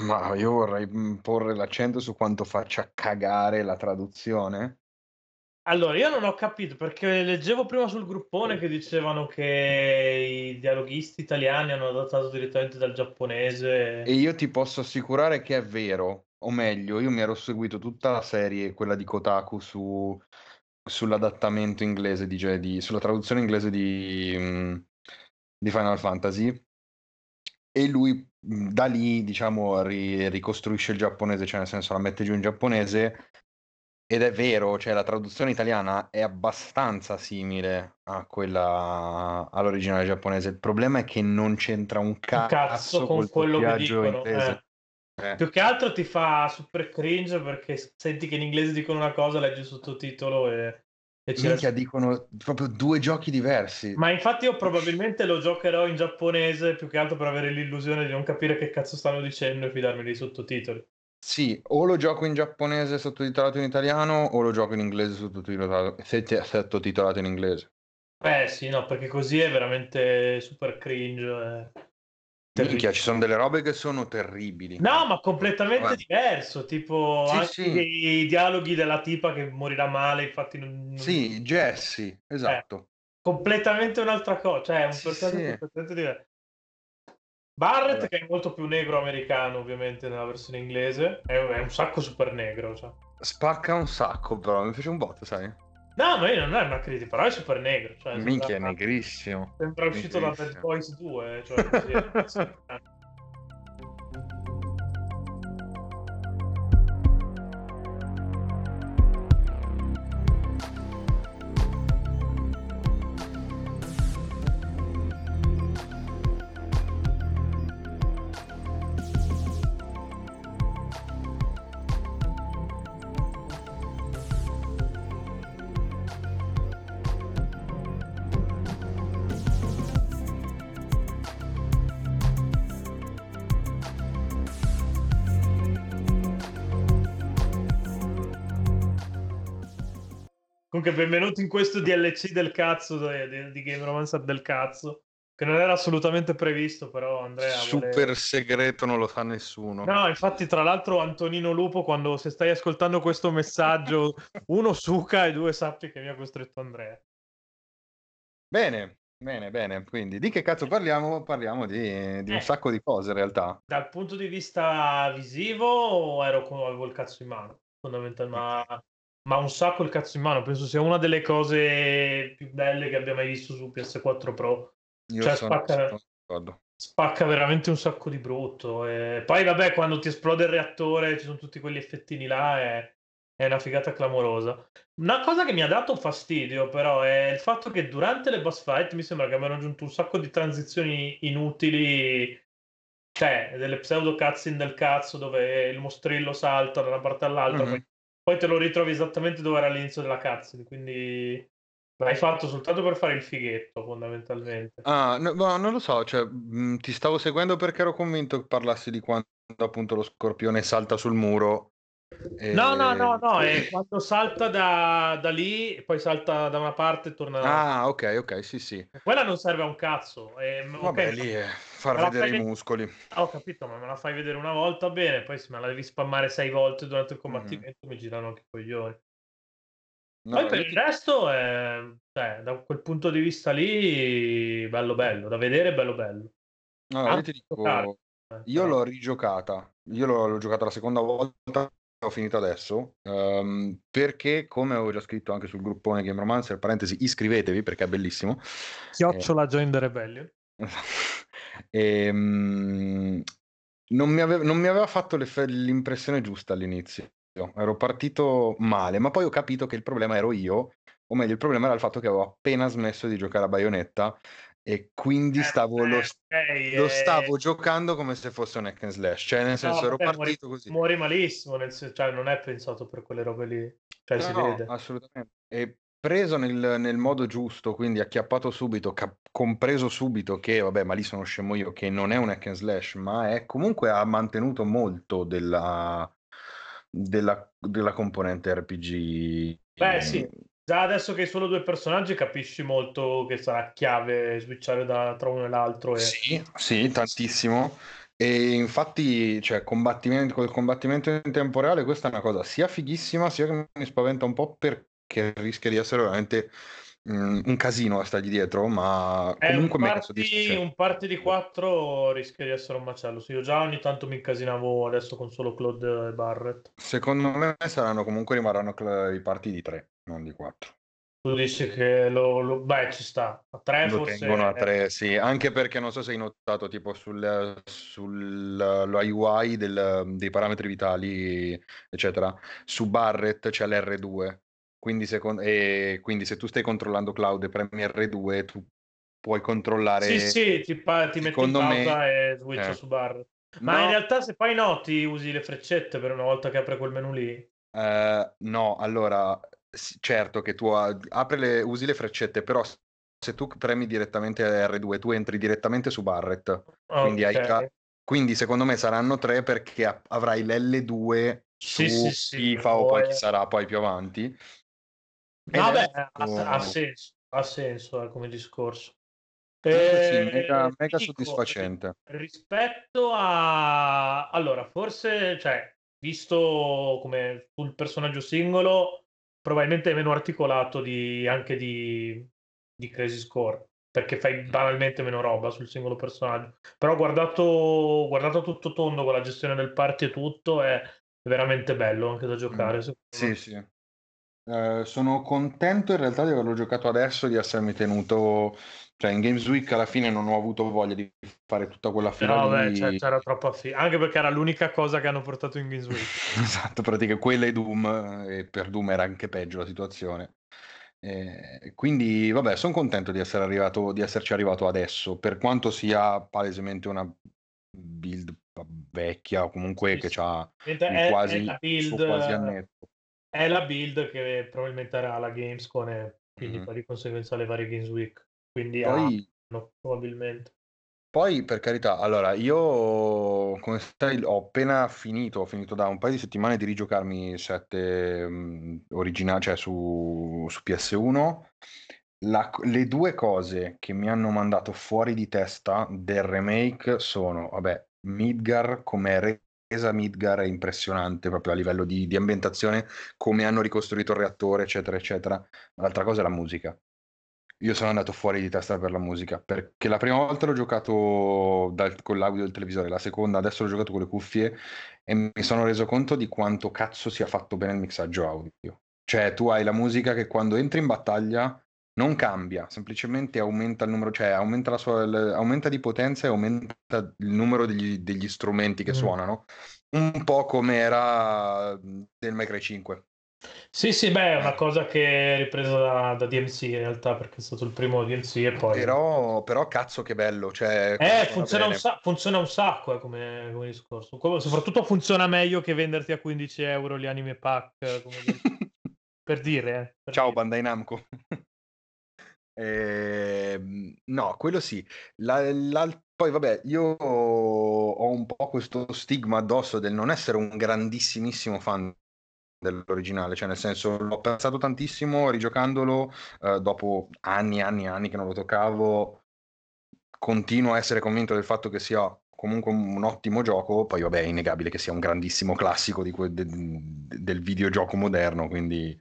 Ma io vorrei mm, porre l'accento su quanto faccia cagare la traduzione. Allora, io non ho capito perché leggevo prima sul gruppone che dicevano che i dialoghisti italiani hanno adattato direttamente dal giapponese. E io ti posso assicurare che è vero, o meglio, io mi ero seguito tutta la serie, quella di Kotaku, su, sull'adattamento inglese di, di, sulla traduzione inglese di, mm, di Final Fantasy. E lui mm, da lì, diciamo, ri- ricostruisce il giapponese, cioè nel senso la mette giù in giapponese ed è vero, cioè la traduzione italiana è abbastanza simile a quella all'originale giapponese. Il problema è che non c'entra un cazzo, cazzo con quello che dicono. eh. Eh. Più che altro ti fa super cringe perché senti che in inglese dicono una cosa, leggi il sottotitolo e, e Minchia, dicono proprio due giochi diversi. Ma infatti io probabilmente lo giocherò in giapponese più che altro per avere l'illusione di non capire che cazzo stanno dicendo e fidarmi dei sottotitoli. Sì, o lo gioco in giapponese sottotitolato in italiano o lo gioco in inglese sottotitolato, sottotitolato in inglese. Eh sì, no, perché così è veramente super cringe. eh. Terribile. Minchia, ci sono delle robe che sono terribili. No, ma completamente Vabbè. diverso, tipo Sì, anche sì. i dialoghi della tipa che morirà male, infatti non... non- Sì, Jesse, esatto. completamente un'altra cosa, cioè un Sì, personaggio completamente diverso. Barrett, Vabbè. che è molto più negro americano, ovviamente, nella versione inglese, è, è un sacco super negro. cioè. Spacca un sacco, però mi piace un botto, sai? No, ma io non è una critica, però è super negro. Cioè, Minchia, è negrissimo. sembra uscito da Bad Negrissimo. Boys 2. Cioè, Comunque, benvenuti in questo DLC del cazzo di, di- Game Romancer del cazzo. Che non era assolutamente previsto, però Andrea. vuole- Super segreto, non lo sa nessuno. No, infatti, tra l'altro, Antonino Lupo, quando se stai ascoltando questo messaggio, uno suca e due sappi che mi ha costretto Andrea. Bene, bene, bene. Quindi di che cazzo parliamo? Parliamo di, di un Eh. sacco di cose in realtà. Dal punto di vista visivo, ero avevo il cazzo in mano, fondamentalmente. Ma, ma un sacco il cazzo in mano. Penso sia una delle cose più belle che abbia mai visto su PS4 Pro. Io Cioè, sono, spacca- spacca veramente un sacco di brutto. E poi, vabbè, quando ti esplode il reattore, ci sono tutti quegli effettini là, è, è una figata clamorosa. Una cosa che mi ha dato fastidio, però, è il fatto che durante le boss fight mi sembra che abbiano aggiunto un sacco di transizioni inutili. Cioè, delle pseudo cutscene del cazzo dove il mostrillo salta da una parte all'altra, Mhm. poi, poi te lo ritrovi esattamente dove era all'inizio della cutscene. Quindi l'hai fatto soltanto per fare il fighetto, fondamentalmente. Ah, no, ma non lo so, cioè, mh, ti stavo seguendo perché ero convinto che parlassi di quando appunto lo scorpione salta sul muro. e- No, no, no, no, è quando salta da, da lì e poi salta da una parte e torna da Ah, ok, ok, sì, sì. Quella non serve a un cazzo. ok, Vabbè, lì è far vedere i muscoli. Ah, Ho capito, ma me la fai vedere una volta bene, poi se me la devi spammare sei volte durante Mhm. il combattimento mi girano anche i coglioni. No, poi per il ti- resto, è, cioè, da quel punto di vista lì, bello bello, da vedere bello bello. no, io ti dico, eh, io l'ho rigiocata. Io l'ho, l'ho giocata la seconda volta, ho finito adesso. ehm, perché, come avevo già scritto anche sul gruppone Game Romancer, parentesi, iscrivetevi perché è bellissimo. Chiocciola Join the Rebellion. Ehm, non, mi aveva, non mi aveva fatto l'impressione giusta all'inizio. Ero partito male, ma poi ho capito che il problema ero io, o meglio, il problema era il fatto che avevo appena smesso di giocare a Bayonetta e quindi Eh, stavo, lo, ok, lo eh, stavo giocando come se fosse un hack and slash, cioè nel senso No, ero vabbè, partito muori, così. muori malissimo, nel senso, cioè non è pensato per quelle robe lì. Cioè si No, vede. assolutamente. E preso nel, nel modo giusto, quindi acchiappato subito, cap- compreso subito che, vabbè, ma lì sono scemo io, che non è un hack and slash, ma è comunque ha mantenuto molto della, della, della componente RPG. Beh, sì. Già adesso che hai solo due personaggi capisci molto che sarà chiave switchare da, tra uno e l'altro. E... Sì, sì, tantissimo. E infatti, cioè, combattimento, col combattimento in tempo reale, questa è una cosa sia fighissima, sia che mi spaventa un po' perché rischia di essere veramente mm, un casino a stargli dietro, ma un comunque mega party, un party di 4 rischia di essere un macello. Io già ogni tanto mi incasinavo adesso con solo Claude e Barrett. Secondo me saranno comunque rimarranno i parti di 3, non di 4. Tu dici che lo, lo- beh, ci sta. A 3 Lo forse tengono a 3, sì, anche perché non so se hai notato tipo sul, sul UI del- dei parametri vitali, eccetera, su Barrett c'è l'R2, quindi, secon- e quindi se tu stai controllando Cloud e premi R2 tu puoi controllare... Sì, sì, ti, pa- ti metti in Secondo me- pausa e switch eh. su Barrett. Ma No, in realtà se poi noti usi le freccette per una volta che apre quel menu lì. eh, no, allora, certo che tu apri le, usi le freccette, però se tu premi direttamente R2 tu entri direttamente su Barrett. Quindi, hai quindi secondo me saranno tre perché avrai l'L2 su Sì, sì, sì, FIFA o poi poi- chi sarà poi più avanti. Vabbè, è ha, tutto- ha senso, ha senso eh, come discorso. Comunque sì, Eh, mega, mega dico, soddisfacente. Rispetto a... Allora, forse, cioè, visto come sul personaggio singolo, probabilmente è meno articolato di, anche di, di Crazy Score, perché fai banalmente meno roba sul singolo personaggio. Però guardato, guardato tutto tondo con la gestione del party e tutto, è veramente bello anche da giocare. secondo Sì, sì. Eh, sono contento in realtà di averlo giocato adesso, di essermi tenuto, cioè in Games Week alla fine non ho avuto voglia di fare tutta quella fila No, beh, c'è- c'era troppa fi- anche perché era l'unica cosa che hanno portato in Games Week. Esatto, praticamente quella e Doom, e per Doom era anche peggio la situazione. Eh, quindi, vabbè, sono contento di essere arrivato, di esserci arrivato adesso, per quanto sia palesemente una build vecchia o comunque Sì, che ha è, quasi, è la build, quasi annetto. È la build che probabilmente era alla Gamescom e quindi Mhm. poi di conseguenza alle varie Games Week. Quindi Poi, hanno probabilmente. poi, per carità, allora, io come sai, ho appena finito, ho finito da un paio di settimane di rigiocarmi 7 originali, cioè su, su PS1. La- le due cose che mi hanno mandato fuori di testa del remake sono, vabbè, Midgar, come resa Midgar è impressionante proprio a livello di, di ambientazione, come hanno ricostruito il reattore, eccetera, eccetera. L'altra cosa è la musica. Io sono andato fuori di testa per la musica, perché la prima volta l'ho giocato dal- con l'audio del televisore, la seconda adesso l'ho giocato con le cuffie e mi sono reso conto di quanto cazzo sia fatto bene il mixaggio audio. Cioè, tu hai la musica che quando entri in battaglia non cambia, semplicemente aumenta il numero, cioè aumenta, la sua, aumenta di potenza e aumenta il numero degli, degli strumenti che Mm. suonano. Un po' come era del May Cry 5. Sì, sì, beh, è una cosa che è ripresa da, da DMC in realtà, perché è stato il primo DMC e poi... Però, però cazzo che bello, cioè Eh, funziona un, sa- funziona un sacco eh, come, come discorso. Come- soprattutto funziona meglio che venderti a 15 euro gli anime pack, come per dire. eh, per Ciao dire. Bandai Namco. Ehm, no, quello sì. La- la- poi vabbè, io ho un po' questo stigma addosso del non essere un grandissimissimo fan dell'originale, cioè nel senso l'ho apprezzato tantissimo rigiocandolo eh, dopo anni e anni e anni che non lo toccavo, continuo a essere convinto del fatto che sia comunque un, ottimo gioco, poi vabbè è innegabile che sia un grandissimo classico que- de- del videogioco moderno, quindi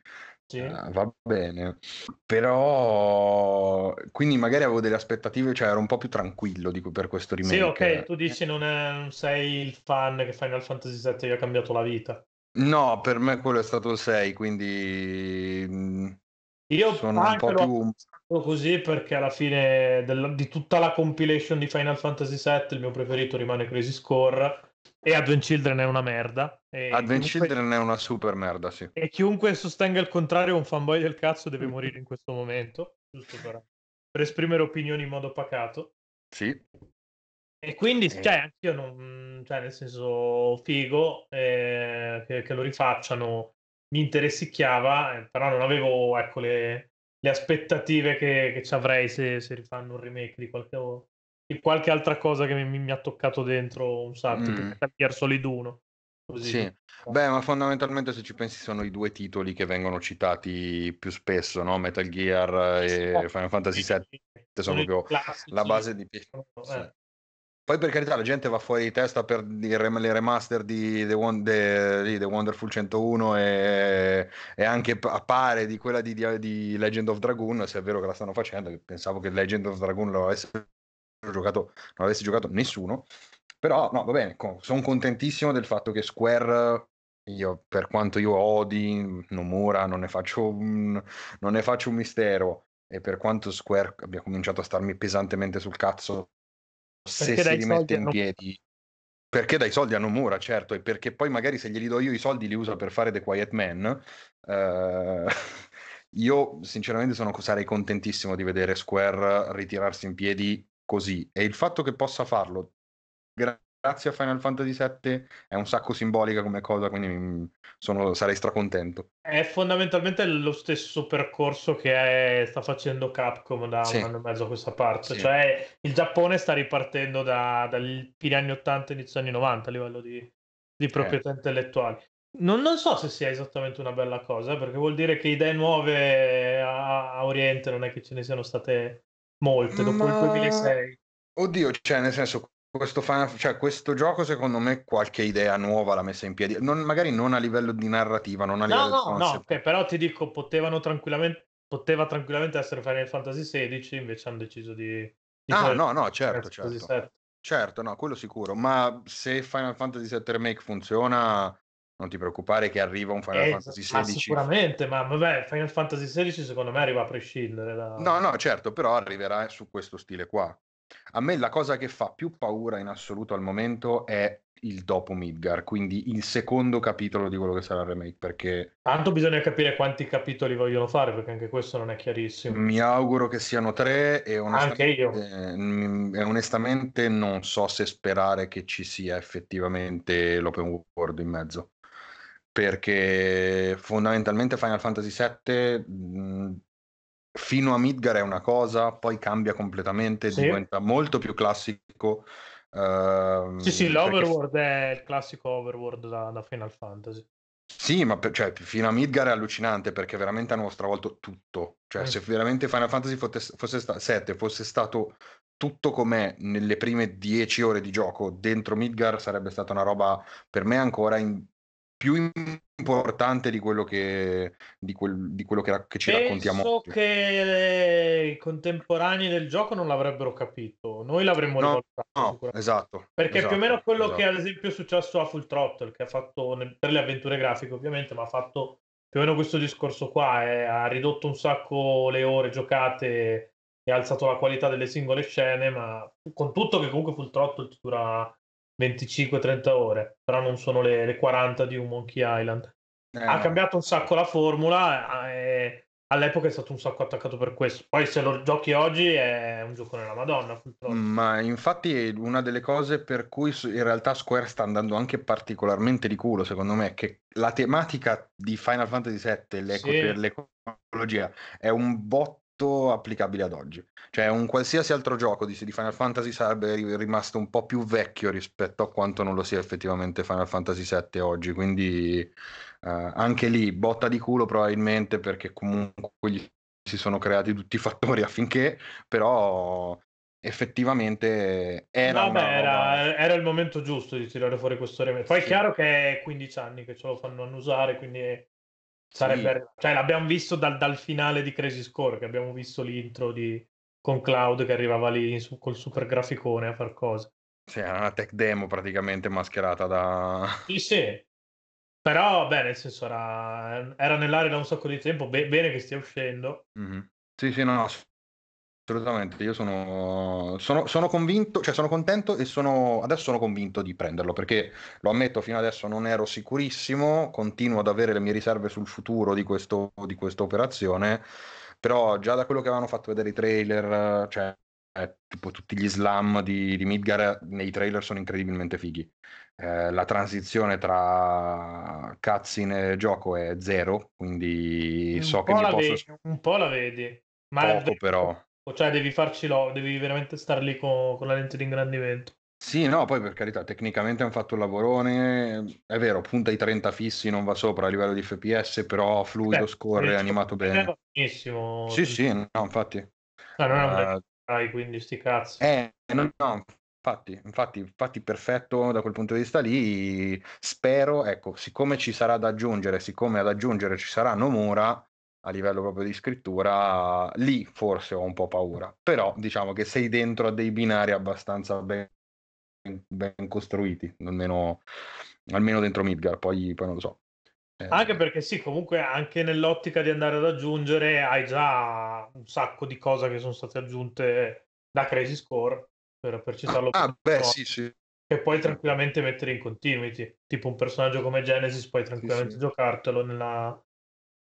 Sì. eh, va bene. Però quindi magari avevo delle aspettative, cioè ero un po' più tranquillo di- per questo remake. Sì, ok, tu dici non, è- non sei il fan che Final Fantasy VII gli ha cambiato la vita. No, per me quello è stato il 6, quindi Io sono un po' più... così perché alla fine del- di tutta la compilation di Final Fantasy VII il mio preferito rimane Crazy Score e Advent Children è una merda. E Advent chiunque- Children è una super merda, sì. E chiunque sostenga il contrario è un fanboy del cazzo deve morire in questo momento, giusto per, per esprimere opinioni in modo pacato. Sì, E quindi, Eh. cioè, anch'io non, cioè, nel senso, figo, eh, che, che lo rifacciano, mi interessicchiava, eh, però non avevo, ecco, le, le aspettative che, che ci avrei se, se rifanno un remake di qualche, di qualche altra cosa che mi, mi ha toccato dentro un sacco, Mm. Metal Gear Solid 1. Così. sì. Beh, ma fondamentalmente se ci pensi sono i due titoli che vengono citati più spesso, no? Metal Gear e Final Fantasy VII sono proprio classici, la base di... sì. eh. Poi per carità la gente va fuori di testa per le remaster di The, The, The Wonderful 101 e, e, anche appare di quella di, di, Legend of Dragoon, se è vero che la stanno facendo, pensavo che Legend of Dragoon lo avesse giocato, non avesse giocato nessuno. Però no, va bene, sono contentissimo del fatto che Square io, per quanto io odi Nomura, non ne faccio un, non ne faccio un mistero. E per quanto Square abbia cominciato a starmi pesantemente sul cazzo, se perché si rimette in piedi, perché dai soldi a Nomura, certo, e perché poi magari se glieli do io i soldi li usa per fare The Quiet Man. Eh, io sinceramente sono, sarei contentissimo di vedere Square ritirarsi in piedi così. E il fatto che possa farlo grazie a Final Fantasy VII è un sacco simbolica come cosa, quindi sono, sarei stracontento. È fondamentalmente lo stesso percorso che è, sta facendo Capcom da sì. un anno e mezzo a questa parte, sì. cioè il Giappone sta ripartendo da, dai fine anni 80 inizio anni 90 a livello di, di eh. proprietà eh. intellettuali. Non, non, so se sia esattamente una bella cosa, perché vuol dire che idee nuove a, a Oriente non è che ce ne siano state molte dopo Ma... il 2006. Oddio, cioè nel senso questo, Final, cioè, questo gioco secondo me qualche idea nuova l'ha messa in piedi, non, magari non a livello di narrativa, non a no, livello no, no, okay, però ti dico, potevano tranquillamente, poteva tranquillamente essere Final Fantasy XVI, invece hanno deciso di... di ah, no, no, certo, certo. Certo, no, quello sicuro, ma se Final Fantasy VII Remake funziona, non ti preoccupare che arriva un Final eh, Fantasy XVI. Ma sicuramente, ma vabbè, Final Fantasy XVI secondo me arriva a prescindere da... No, no, certo, però arriverà su questo stile qua. A me la cosa che fa più paura in assoluto al momento è il dopo Midgar, quindi il secondo capitolo di quello che sarà il remake, perché... Tanto bisogna capire quanti capitoli vogliono fare, perché anche questo non è chiarissimo. Mi auguro che siano tre e onestamente, anche io. Eh, onestamente non so se sperare che ci sia effettivamente l'open world in mezzo, perché fondamentalmente Final Fantasy VII fino a Midgar è una cosa, poi cambia completamente, sì. diventa molto più classico. Uh, sì, sì, l'Overworld perché... è il classico Overworld da, da Final Fantasy. Sì, ma per, cioè, fino a Midgar è allucinante perché veramente hanno stravolto tutto. Cioè, mm. se veramente Final Fantasy fosse, fosse sta- 7 fosse stato tutto com'è nelle prime 10 ore di gioco dentro Midgar, sarebbe stata una roba per me ancora in- più importante di quello che, di quel, di quello che, che ci Penso raccontiamo. Penso che i contemporanei del gioco non l'avrebbero capito, noi l'avremmo no, rivoltato. No, esatto. Perché esatto, più o meno quello esatto. che ad esempio è successo a Full Throttle, che ha fatto per le avventure grafiche ovviamente, ma ha fatto più o meno questo discorso qua, eh, ha ridotto un sacco le ore giocate e ha alzato la qualità delle singole scene, ma con tutto che comunque Full Throttle dura 25-30 ore, però non sono le, le 40 di un Monkey Island. Eh, ha cambiato un sacco la formula eh, e all'epoca è stato un sacco attaccato per questo. Poi se lo giochi oggi è un gioco nella Madonna. Ma infatti una delle cose per cui in realtà Square sta andando anche particolarmente di culo, secondo me, è che la tematica di Final Fantasy VII l'eco- sì. l'ecologia è un botto applicabile ad oggi. Cioè, un qualsiasi altro gioco di, di, Final Fantasy sarebbe rimasto un po' più vecchio rispetto a quanto non lo sia effettivamente Final Fantasy VII oggi. Quindi, eh, anche lì, botta di culo probabilmente perché comunque gli si sono creati tutti i fattori affinché, però effettivamente era, Vabbè, era, era, il momento giusto di tirare fuori questo remake. Poi sì. è chiaro che è 15 anni che ce lo fanno annusare, quindi Sarebbe, sì. cioè, l'abbiamo visto dal, dal, finale di Crazy Score, che abbiamo visto l'intro di, con Cloud che arrivava lì su, col super graficone a far cose. Sì, era una tech demo praticamente mascherata da... Sì, sì. Però, beh, nel senso, era, era nell'aria da un sacco di tempo, be- bene che stia uscendo. Mm-hmm. Sì, sì, no, Assolutamente, io sono, sono, sono, convinto, cioè sono contento e sono, adesso sono convinto di prenderlo perché lo ammetto, fino adesso non ero sicurissimo, continuo ad avere le mie riserve sul futuro di, questo, di questa operazione, però già da quello che avevano fatto vedere i trailer, cioè eh, tipo tutti gli slam di, di Midgar nei trailer sono incredibilmente fighi. Eh, la transizione tra cutscene e gioco è zero, quindi un so che mi posso... Vedi, un po' la vedi. Ma poco però cioè devi farcelo, devi veramente stare lì con, con la lente di ingrandimento. Sì, no, poi per carità, tecnicamente hanno fatto il lavorone, è vero, punta ai 30 fissi, non va sopra a livello di FPS, però fluido, Beh, scorre, animato bene. Benissimo. Sì, sì, no, infatti. No, non è un uh, quindi sti cazzi. Eh, no, no, infatti, infatti, infatti perfetto da quel punto di vista lì. Spero, ecco, siccome ci sarà da aggiungere, siccome ad aggiungere ci sarà Nomura a livello proprio di scrittura, lì forse ho un po' paura. Però diciamo che sei dentro a dei binari abbastanza ben, ben costruiti, almeno, almeno dentro Midgar, poi, poi non lo so. Eh. Anche perché sì, comunque anche nell'ottica di andare ad aggiungere hai già un sacco di cose che sono state aggiunte da Crazy Score, per, per citarlo. Ah, beh, sì, sì. Che puoi tranquillamente mettere in continuity. Tipo un personaggio come Genesis puoi tranquillamente sì, sì. giocartelo nella,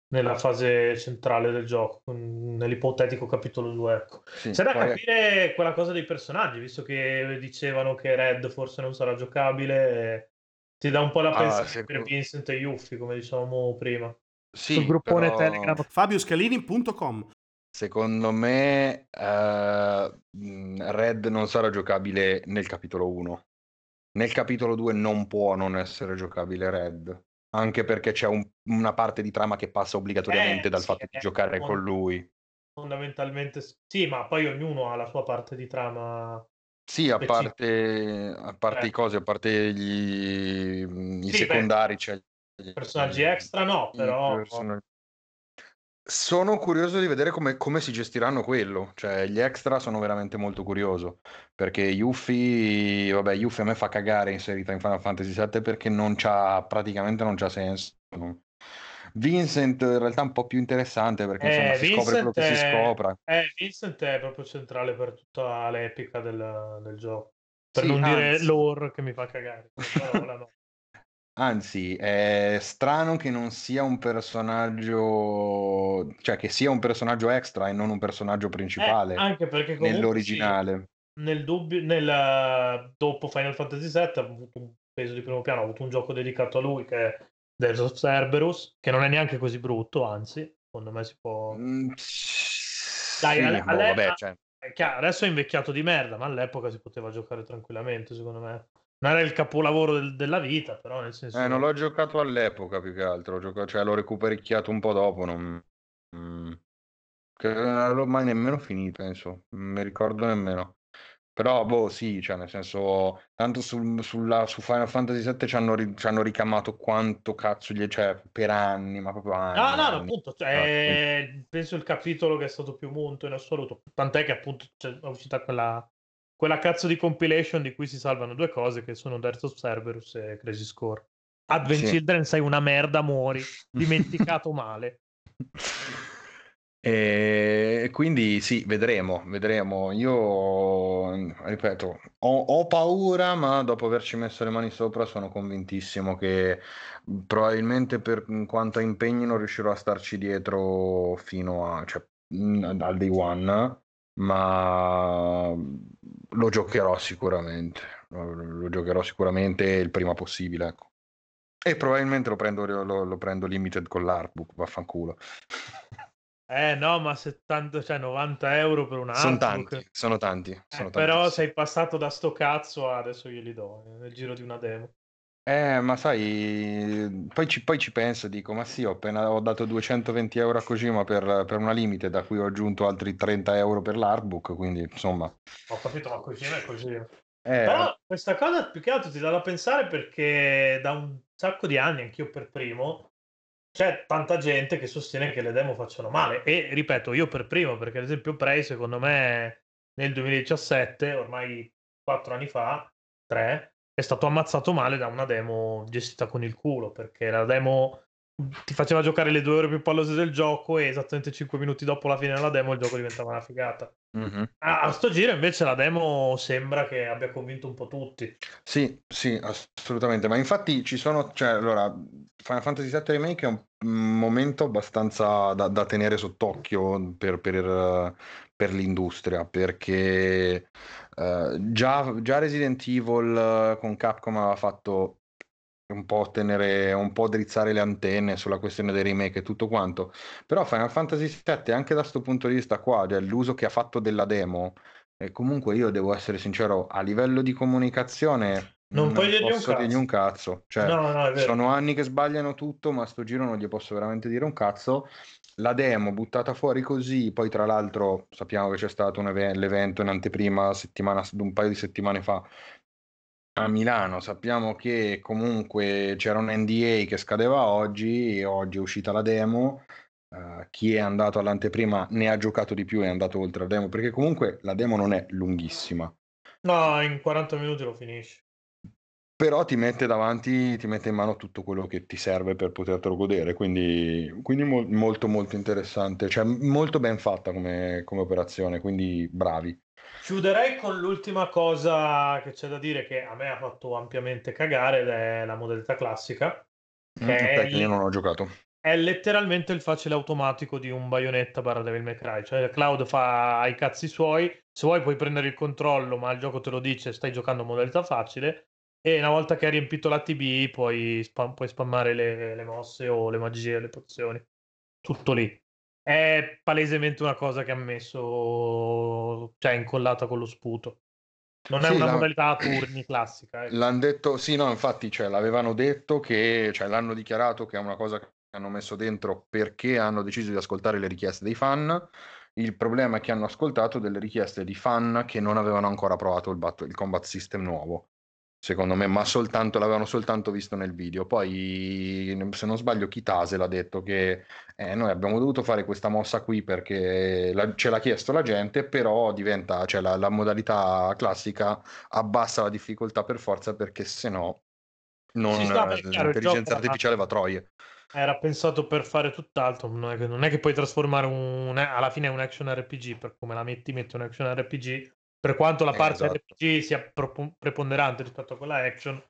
nella fase centrale del gioco, nell'ipotetico capitolo 2. Ecco. Sì, C'è da poi... capire quella cosa dei personaggi, visto che dicevano che Red forse non sarà giocabile. Ti dà un po' la ah, pensare secondo... per Vincent e Yuffie, come dicevamo prima. Sì, sul gruppone però... Telegram fabioscalini.com Secondo me uh, Red non sarà giocabile nel capitolo 1. Nel capitolo 2 non può non essere giocabile Red, anche perché c'è un, una parte di trama che passa obbligatoriamente eh, dal sì, fatto di giocare con lui. Fondamentalmente sì, ma poi ognuno ha la sua parte di trama sì, a parte, a parte eh. i cose, a parte gli, i sì, secondari, beh, cioè personaggi extra no, però... Personaggi... Sono curioso di vedere come, come, si gestiranno quello, cioè gli extra sono veramente molto curioso, perché Yuffie, vabbè, Yuffie a me fa cagare inserita in Final Fantasy VII perché non c'ha, praticamente non c'ha senso. Vincent in realtà è un po' più interessante perché insomma, eh, si scopre quello che si scopra. Eh, Vincent è proprio centrale per tutta l'epica del, del gioco. Per sì, non anzi. dire lore che mi fa cagare. no. Anzi, è strano che non sia un personaggio, cioè che sia un personaggio extra e non un personaggio principale eh, anche perché nell'originale. Sì, nel dubbio, nel, dopo Final Fantasy VII ha avuto un peso di primo piano, ha avuto un gioco dedicato a lui che è Death of Cerberus, che non è neanche così brutto, anzi, secondo me si può... Mm, Dai, sì, alle, boh, vabbè, cioè... chiaro, adesso è invecchiato di merda, ma all'epoca si poteva giocare tranquillamente, secondo me. Non era il capolavoro del, della vita, però nel senso... Eh, non l'ho giocato all'epoca più che altro, giocato, cioè l'ho recupericchiato un po' dopo, non... Mm. Non l'ho mai nemmeno finito, penso, non mi ricordo nemmeno. Però, boh, sì, cioè, nel senso, tanto sul, sulla, su Final Fantasy VII ci hanno, ci hanno, ricamato quanto cazzo gli è, cioè, per anni, ma proprio anni. No, no, anni. appunto, cioè, ah, penso il capitolo che è stato più monto in assoluto. Tant'è che appunto cioè, è uscita quella, quella cazzo di compilation di cui si salvano due cose, che sono Death of Cerberus e Crazy Score. Advent sì. Children sei una merda, muori, dimenticato male. E quindi sì, vedremo, vedremo. Io, ripeto, ho, ho, paura, ma dopo averci messo le mani sopra sono convintissimo che probabilmente per quanto impegni non riuscirò a starci dietro fino a, cioè, al day one, ma lo giocherò sicuramente. Lo, giocherò sicuramente il prima possibile, ecco. E probabilmente lo prendo, lo, lo prendo limited con l'artbook, vaffanculo. Eh no, ma 70, cioè 90 euro per un Sono tanti, sono tanti. Eh, sono però sei passato da sto cazzo a adesso glieli do eh, nel giro di una demo. Eh, ma sai, poi ci, poi ci penso dico, ma sì, ho appena ho dato 220 euro a Kojima per, per una limite, da cui ho aggiunto altri 30 euro per l'artbook, quindi insomma... Ho capito, ma Kojima è così. Eh. Però questa cosa più che altro ti dà da pensare perché da un sacco di anni, anch'io per primo, c'è tanta gente che sostiene che le demo facciano male e ripeto io per primo perché ad esempio Prey secondo me nel 2017 ormai quattro anni fa tre è stato ammazzato male da una demo gestita con il culo perché la demo ti faceva giocare le due ore più pallose del gioco e esattamente 5 minuti dopo la fine della demo il gioco diventava una figata. Mm-hmm. A, a sto giro invece la demo sembra che abbia convinto un po' tutti. Sì, sì, assolutamente. Ma infatti ci sono, cioè, allora, Final Fantasy VII Remake è un momento abbastanza da, da tenere sott'occhio per, per, per l'industria, perché uh, già, già Resident Evil con Capcom aveva fatto un po' tenere, un po' drizzare le antenne sulla questione dei remake e tutto quanto. Però Final Fantasy VII, anche da questo punto di vista qua, cioè l'uso che ha fatto della demo, e comunque io devo essere sincero, a livello di comunicazione non, non puoi dirgli un cazzo. un cazzo. Cioè, no, no, sono anni che sbagliano tutto, ma sto giro non gli posso veramente dire un cazzo. La demo buttata fuori così, poi tra l'altro sappiamo che c'è stato ev- l'evento in anteprima settimana, un paio di settimane fa a Milano, sappiamo che comunque c'era un NDA che scadeva oggi, oggi è uscita la demo, uh, chi è andato all'anteprima ne ha giocato di più e è andato oltre la demo, perché comunque la demo non è lunghissima. No, in 40 minuti lo finisci però ti mette davanti, ti mette in mano tutto quello che ti serve per potertelo godere, quindi, quindi mo- molto molto interessante, cioè molto ben fatta come, come, operazione, quindi bravi. Chiuderei con l'ultima cosa che c'è da dire che a me ha fatto ampiamente cagare ed è la modalità classica. Mm, che mm, è, io non ho giocato. È letteralmente il facile automatico di un Bayonetta barra Devil May Cry, cioè Cloud fa i cazzi suoi, se vuoi puoi prendere il controllo ma il gioco te lo dice stai giocando in modalità facile e una volta che hai riempito la TB puoi, spam- puoi spammare le, le, mosse o le magie, le pozioni. Tutto lì. È palesemente una cosa che ha messo, cioè incollata con lo sputo. Non è sì, una la... modalità a turni classica. Ecco. L'hanno detto, sì, no, infatti, cioè, l'avevano detto che, cioè, l'hanno dichiarato che è una cosa che hanno messo dentro perché hanno deciso di ascoltare le richieste dei fan. Il problema è che hanno ascoltato delle richieste di fan che non avevano ancora provato il, bat- il combat system nuovo secondo me, ma soltanto, l'avevano soltanto visto nel video. Poi, se non sbaglio, Kitase l'ha detto che eh, noi abbiamo dovuto fare questa mossa qui perché la, ce l'ha chiesto la gente, però diventa, cioè la, la, modalità classica abbassa la difficoltà per forza perché se no non, l'intelligenza artificiale va troie. Era pensato per fare tutt'altro, non è che, non è che puoi trasformare un, alla fine un action RPG, per come la metti, metti un action RPG per quanto la eh, parte esatto. RPG sia preponderante rispetto a quella action,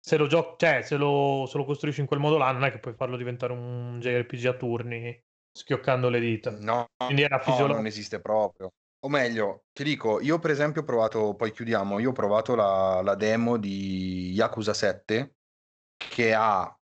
se lo, gio- cioè, se, lo, se lo costruisci in quel modo là, non è che puoi farlo diventare un JRPG a turni schioccando le dita. No, Quindi era fisiolo- no non esiste proprio. O meglio, ti dico, io per esempio ho provato, poi chiudiamo, io ho provato la, la demo di Yakuza 7 che ha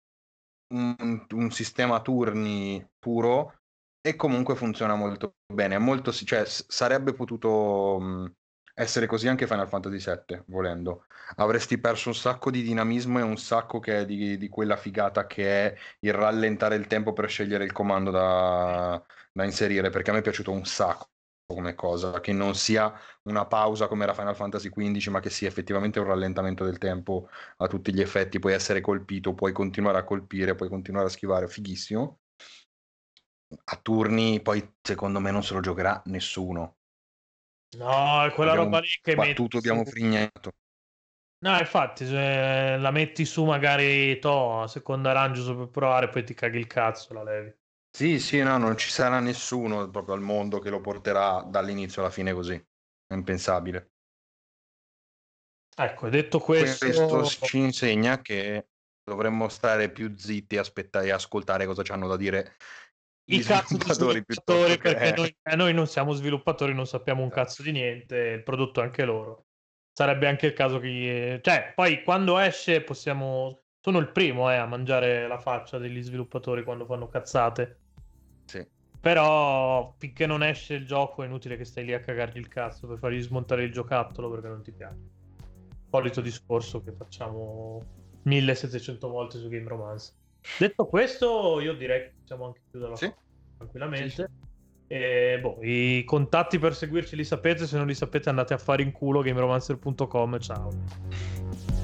un, un sistema turni puro e comunque funziona molto bene. Molto, cioè, sarebbe potuto essere così anche Final Fantasy VII, volendo. Avresti perso un sacco di dinamismo e un sacco di, di quella figata che è il rallentare il tempo per scegliere il comando da, da inserire, perché a me è piaciuto un sacco come cosa, che non sia una pausa come era Final Fantasy XV, ma che sia effettivamente un rallentamento del tempo a tutti gli effetti, puoi essere colpito, puoi continuare a colpire, puoi continuare a schivare, fighissimo. A turni poi secondo me non se lo giocherà nessuno, No, è quella abbiamo roba lì che battuto, abbiamo su... frignato. No, infatti, se la metti su magari to, a seconda rangio per provare, poi ti caghi il cazzo, la levi. Sì, sì, no, non ci sarà nessuno proprio al mondo che lo porterà dall'inizio alla fine così. È impensabile. Ecco, detto questo... Questo ci insegna che dovremmo stare più zitti e aspettare e ascoltare cosa ci hanno da dire i cazzo di sviluppatori perché noi, eh, noi, non siamo sviluppatori, non sappiamo un cazzo di niente, il prodotto è anche loro. Sarebbe anche il caso che... Cioè, poi quando esce possiamo... Sono il primo eh, a mangiare la faccia degli sviluppatori quando fanno cazzate. Sì. Però finché non esce il gioco è inutile che stai lì a cagargli il cazzo per fargli smontare il giocattolo perché non ti piace. Solito discorso che facciamo 1700 volte su Game Romance. Detto questo, io direi che possiamo anche chiudere sì. tranquillamente. Sì, sì. E, boh, I contatti per seguirci li sapete, se non li sapete andate a fare in culo gameromancer.com. Ciao.